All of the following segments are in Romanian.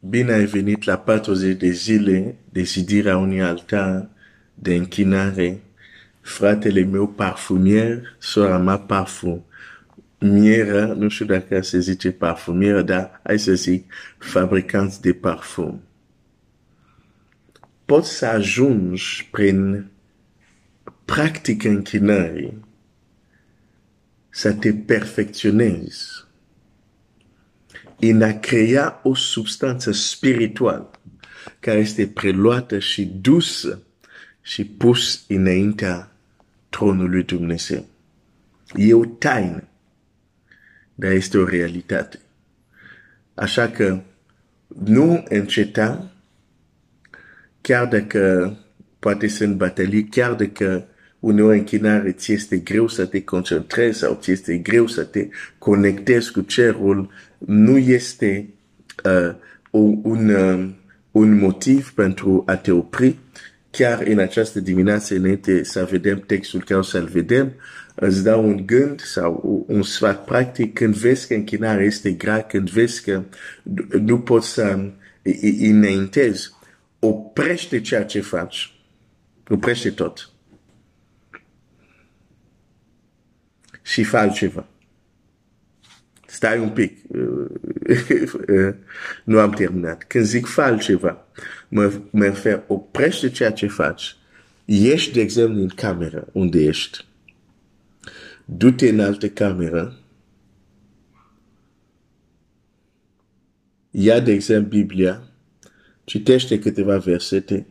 Bine ai venit la 40 de zile de zidirea unui altar de închinare. Fratele meu parfumier, sora mea parfumieră, nu știu dacă se zice parfumieră, dar hai să zic fabricanți de parfum. Poți să ajungi prin practică închinării să te perfecționezi în a crea o substanță spirituală care este preluată și dusă și pus înaintea tronului Dumnezeu. E o taină, dar este o realitate. Așa că nu înceta, chiar dacă poate sunt batalii, chiar dacă uneori închinare ți este greu să te concentrezi sau ți este greu să te conectezi cu cerul, nu este uh, un, uh, un motiv pentru a te opri. Chiar în această dimineață, înainte să vedem textul care o să-l vedem, îți dau un gând sau un sfat practic când vezi că închinarea este grea, când vezi că nu poți să înaintezi, oprește ceea ce faci. Oprește tot. Și fă altceva stai un pic, nu am terminat. Când zic fă altceva, mă, mă refer, oprește ceea ce faci. Ești, de exemplu, în cameră unde ești. Du-te în altă cameră. Ia, de exemplu, Biblia, citește câteva versete,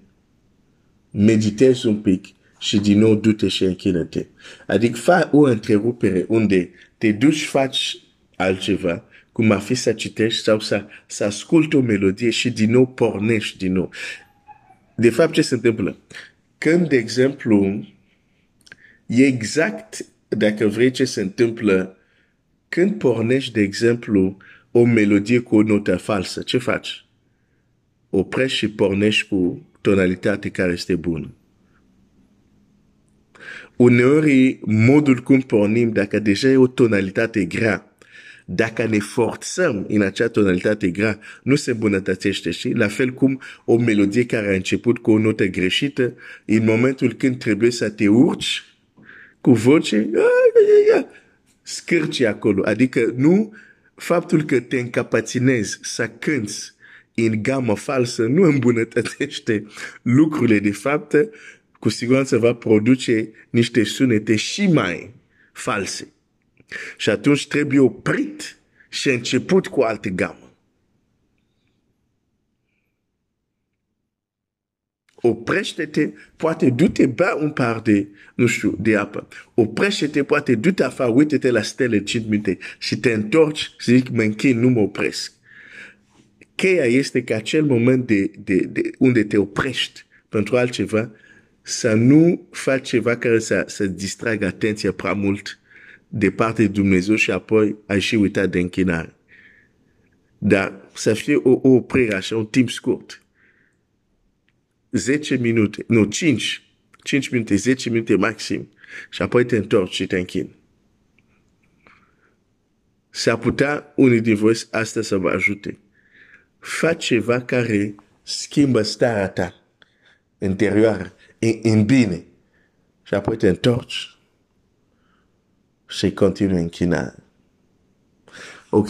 meditezi un pic și din nou du-te și închină-te. Adică fă o întrerupere unde te duci, faci altceva, cum ar fi să citești sau să, să asculti o melodie și din nou pornești din nou. De fapt, ce se întâmplă? Când, de exemplu, e exact, dacă vrei, ce se întâmplă când pornești, de exemplu, o melodie cu o notă falsă, ce faci? Oprești și pornești cu tonalitate care este bună. Uneori, modul cum pornim, dacă deja e o tonalitate grea, dacă ne forțăm în acea tonalitate grea, nu se îmbunătățește, și La fel cum o melodie care a început cu o notă greșită, în momentul când trebuie să te urci cu voce, scârci acolo. Adică nu faptul că te încapaținezi să cânti în gamă falsă nu îmbunătățește lucrurile. De fapt, cu siguranță va produce niște sunete și mai false. Și atunci trebuie oprit și început cu alte gamă. Oprește-te, poate du-te, bea un par de, nu știu, de apă. Oprește-te, poate du-te afară, uite-te la stele 5 minute și te întorci și zic, mă închin, nu mă opresc. Cheia este că acel moment de, de, de unde te oprești pentru altceva, să nu faci ceva care să, să distragă atenția prea mult de parte de Dumnezeu și apoi ai și uitat de închinare. Dar să fie o, o oprire așa, un timp scurt. 10 minute, nu, 5, 5 minute, 10 minute maxim. Și apoi te întorci și te închini. S-ar putea unii din voi asta să vă ajute. Fă ceva care schimbă starea ta interioară în, în bine. Și apoi te întorci și continui închinare. Ok.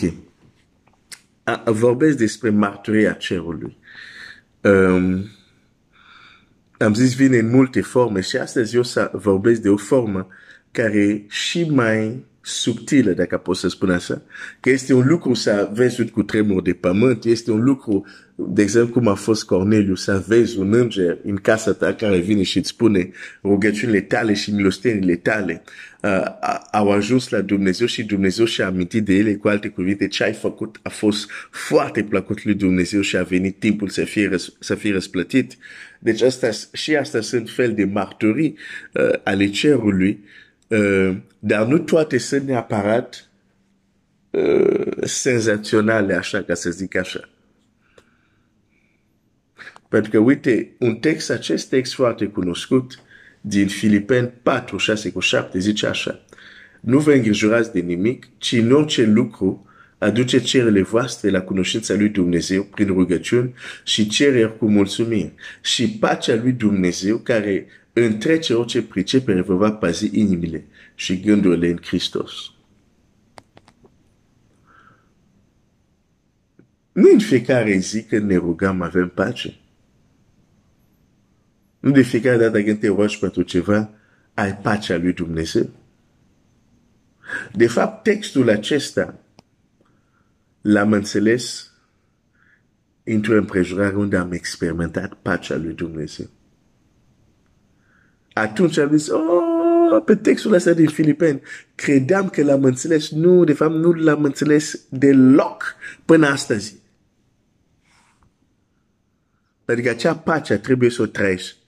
A, vorbesc despre marturia cerului. Um, am zis vine în multe forme și astăzi eu să vorbesc de o formă care și mai subtilă, dacă pot să spun așa, că este un lucru să văzut cu tremur de pământ, este un lucru, de exemplu, cum a fost Corneliu, să vezi un înger în casa ta care vine și îți spune rugăciunile tale și milostenile tale uh, au ajuns la Dumnezeu și Dumnezeu și-a amintit de ele, cu alte cuvinte, ce ai făcut a fost foarte plăcut lui Dumnezeu și a venit timpul să fie, să fie răsplătit. Deci asta, și asta sunt fel de marturii uh, ale cerului, uh, dar nu toate sunt neapărat uh, senzaționale, așa ca să zic așa. Pentru că, uite, un text, acest text foarte cunoscut, din Filipeni 4, 6 cu 7, zice așa. Nu vă îngrijorați de nimic, ci în orice lucru, aduce cerele voastre la cunoștința lui Dumnezeu prin rugăciuni și cereri cu mulțumiri. Și pacea lui Dumnezeu care întrece orice pricepere vă va pazi inimile și gândurile în Hristos. Nu în fiecare zi când ne rugăm avem pace. Nu de fiecare dată când te rogi pentru ceva, ai pacea lui Dumnezeu. De fapt, textul acesta l-am înțeles într-o împrejurare unde am experimentat pacea lui Dumnezeu. Atunci am zis, oh, pe textul ăsta din Filipeni, credeam că l-am înțeles. Nu, de fapt, nu l-am înțeles deloc până astăzi. Adică acea pace trebuie să o trăiești.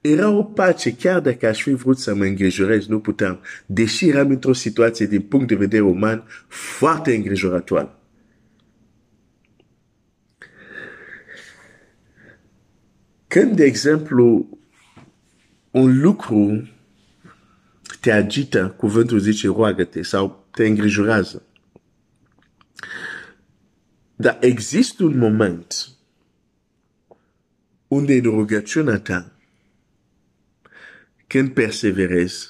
Era o pace, chiar dacă aș fi vrut să mă îngrijorez, nu puteam, deși eram într-o situație din punct de vedere uman foarte îngrijorătoare. Când, de exemplu, un lucru te agită, cuvântul zice roagă-te sau te îngrijorează, dar există un moment unde în rugăciunea ta când perseverezi,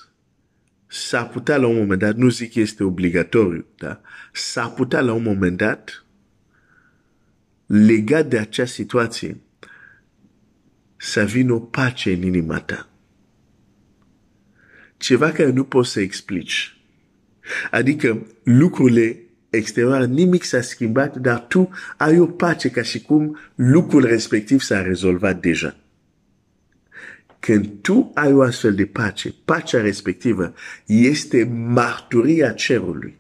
s-ar putea la un moment dat, nu zic că este obligatoriu, da? s-ar putea la un moment dat, legat de acea situație, să vină o pace în inima ta. Ceva care nu poți să explici. Adică lucrurile exterioare, nimic s-a schimbat, dar tu ai o pace ca și cum lucrul respectiv s-a rezolvat deja. Când tu ai o astfel de pace, pacea respectivă este marturia cerului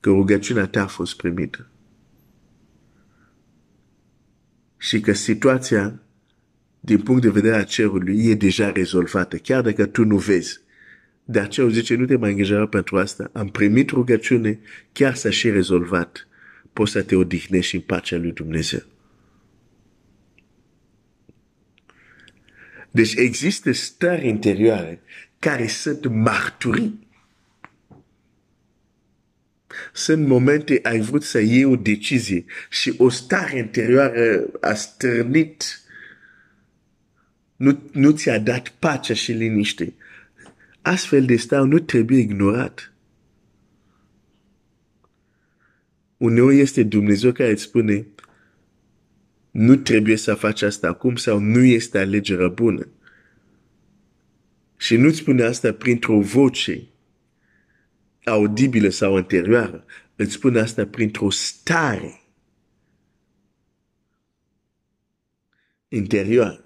că rugăciunea ta a fost primită. Și că situația, din punct de vedere a cerului, e deja rezolvată, chiar dacă tu nu vezi. De aceea zice, nu te mai îngrijora pentru asta. Am primit rugăciune, chiar s-a și rezolvat. Poți să te odihnești în pacea lui Dumnezeu. Deci există stări interioare care sunt marturii. Sunt momente ai vrut să iei o decizie și o stare interioară a stârnit, nu, nu ți-a dat pacea și liniște. Astfel de stare nu trebuie ignorat. Uneori este Dumnezeu care îți spune, nu trebuie să faci asta acum sau nu este alegerea bună. Și nu-ți spune asta printr-o voce audibilă sau interioară. Îți spune asta printr-o stare interioară.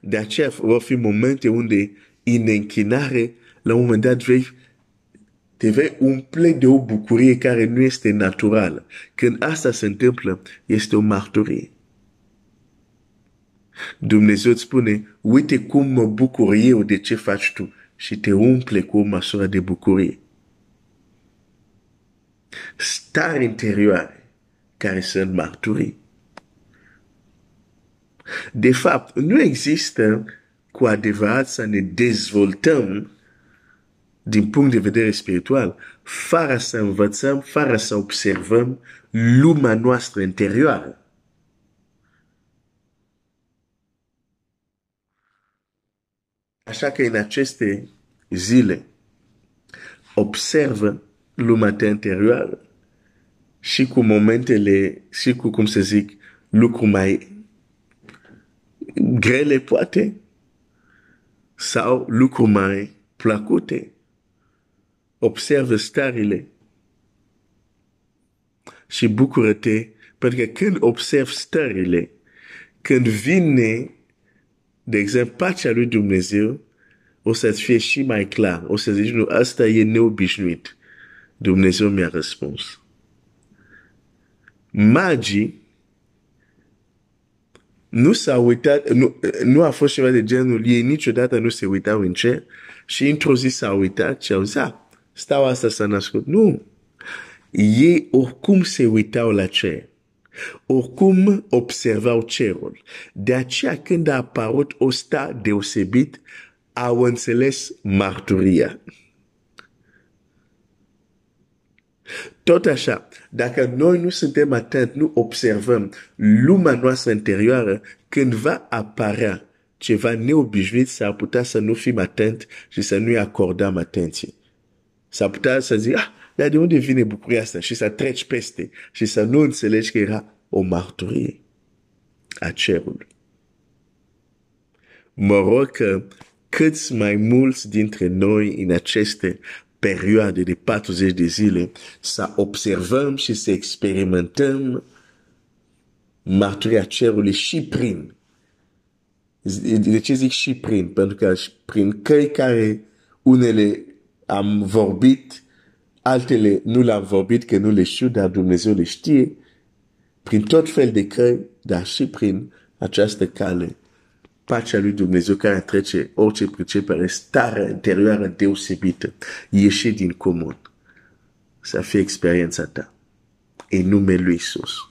De aceea vor fi momente unde în închinare, la un moment dat vei te vei umple de o bucurie care nu este naturală. Când asta se întâmplă, este o marturie. Dumnezeu îți spune, uite cum mă bucur eu de ce faci tu și te umple cu o măsură de bucurie. Stare interioare care sunt marturii. De fapt, nu există cu adevărat să ne dezvoltăm din punct de vedere spiritual, fără să învățăm, fără să observăm lumea noastră interioară. Așa că în aceste zile, observă lumea ta interioară și cu momentele, și cu, cum să zic, lucruri mai grele poate, sau lucruri mai plăcute observă starile și bucură-te, pentru că când observi stările, când vine, de exemplu, pacea lui Dumnezeu, o să-ți fie și mai clar. O să zici, nu, asta e neobișnuit. Dumnezeu mi-a răspuns. Magii nu s-au uitat, nu, nu a fost ceva de genul, ei niciodată nu se uitau în cer și într-o zi s-au uitat și au zis, ah, stau asta s-a născut. Nu. Ei oricum se uitau la cer. Oricum observau cerul. De aceea când a apărut o sta deosebit, au înțeles marturia. Tot așa, dacă noi nu suntem atenți, nu observăm lumea noastră interioară, când va apărea ceva neobișnuit, s-ar putea să nu fim atenți și să nu-i acordăm atenție. S-ar putea să zic, ah, dar de unde vine bucuria asta? Și să treci peste și să nu înțelegi că era o marturie a cerului. Mă rog că câți mai mulți dintre noi în aceste perioade de 40 de zile să observăm și să experimentăm marturia cerului și prin. De ce zic și prin? Pentru că prin căi care unele am vorbit, altele nu le-am vorbit, că nu le știu, dar Dumnezeu le știe, prin tot fel de căi, dar și prin această cale pacea lui Dumnezeu care trece orice pricepere, starea interioară deosebită, ieși din comun. Să fie experiența ta. În numele lui Isus.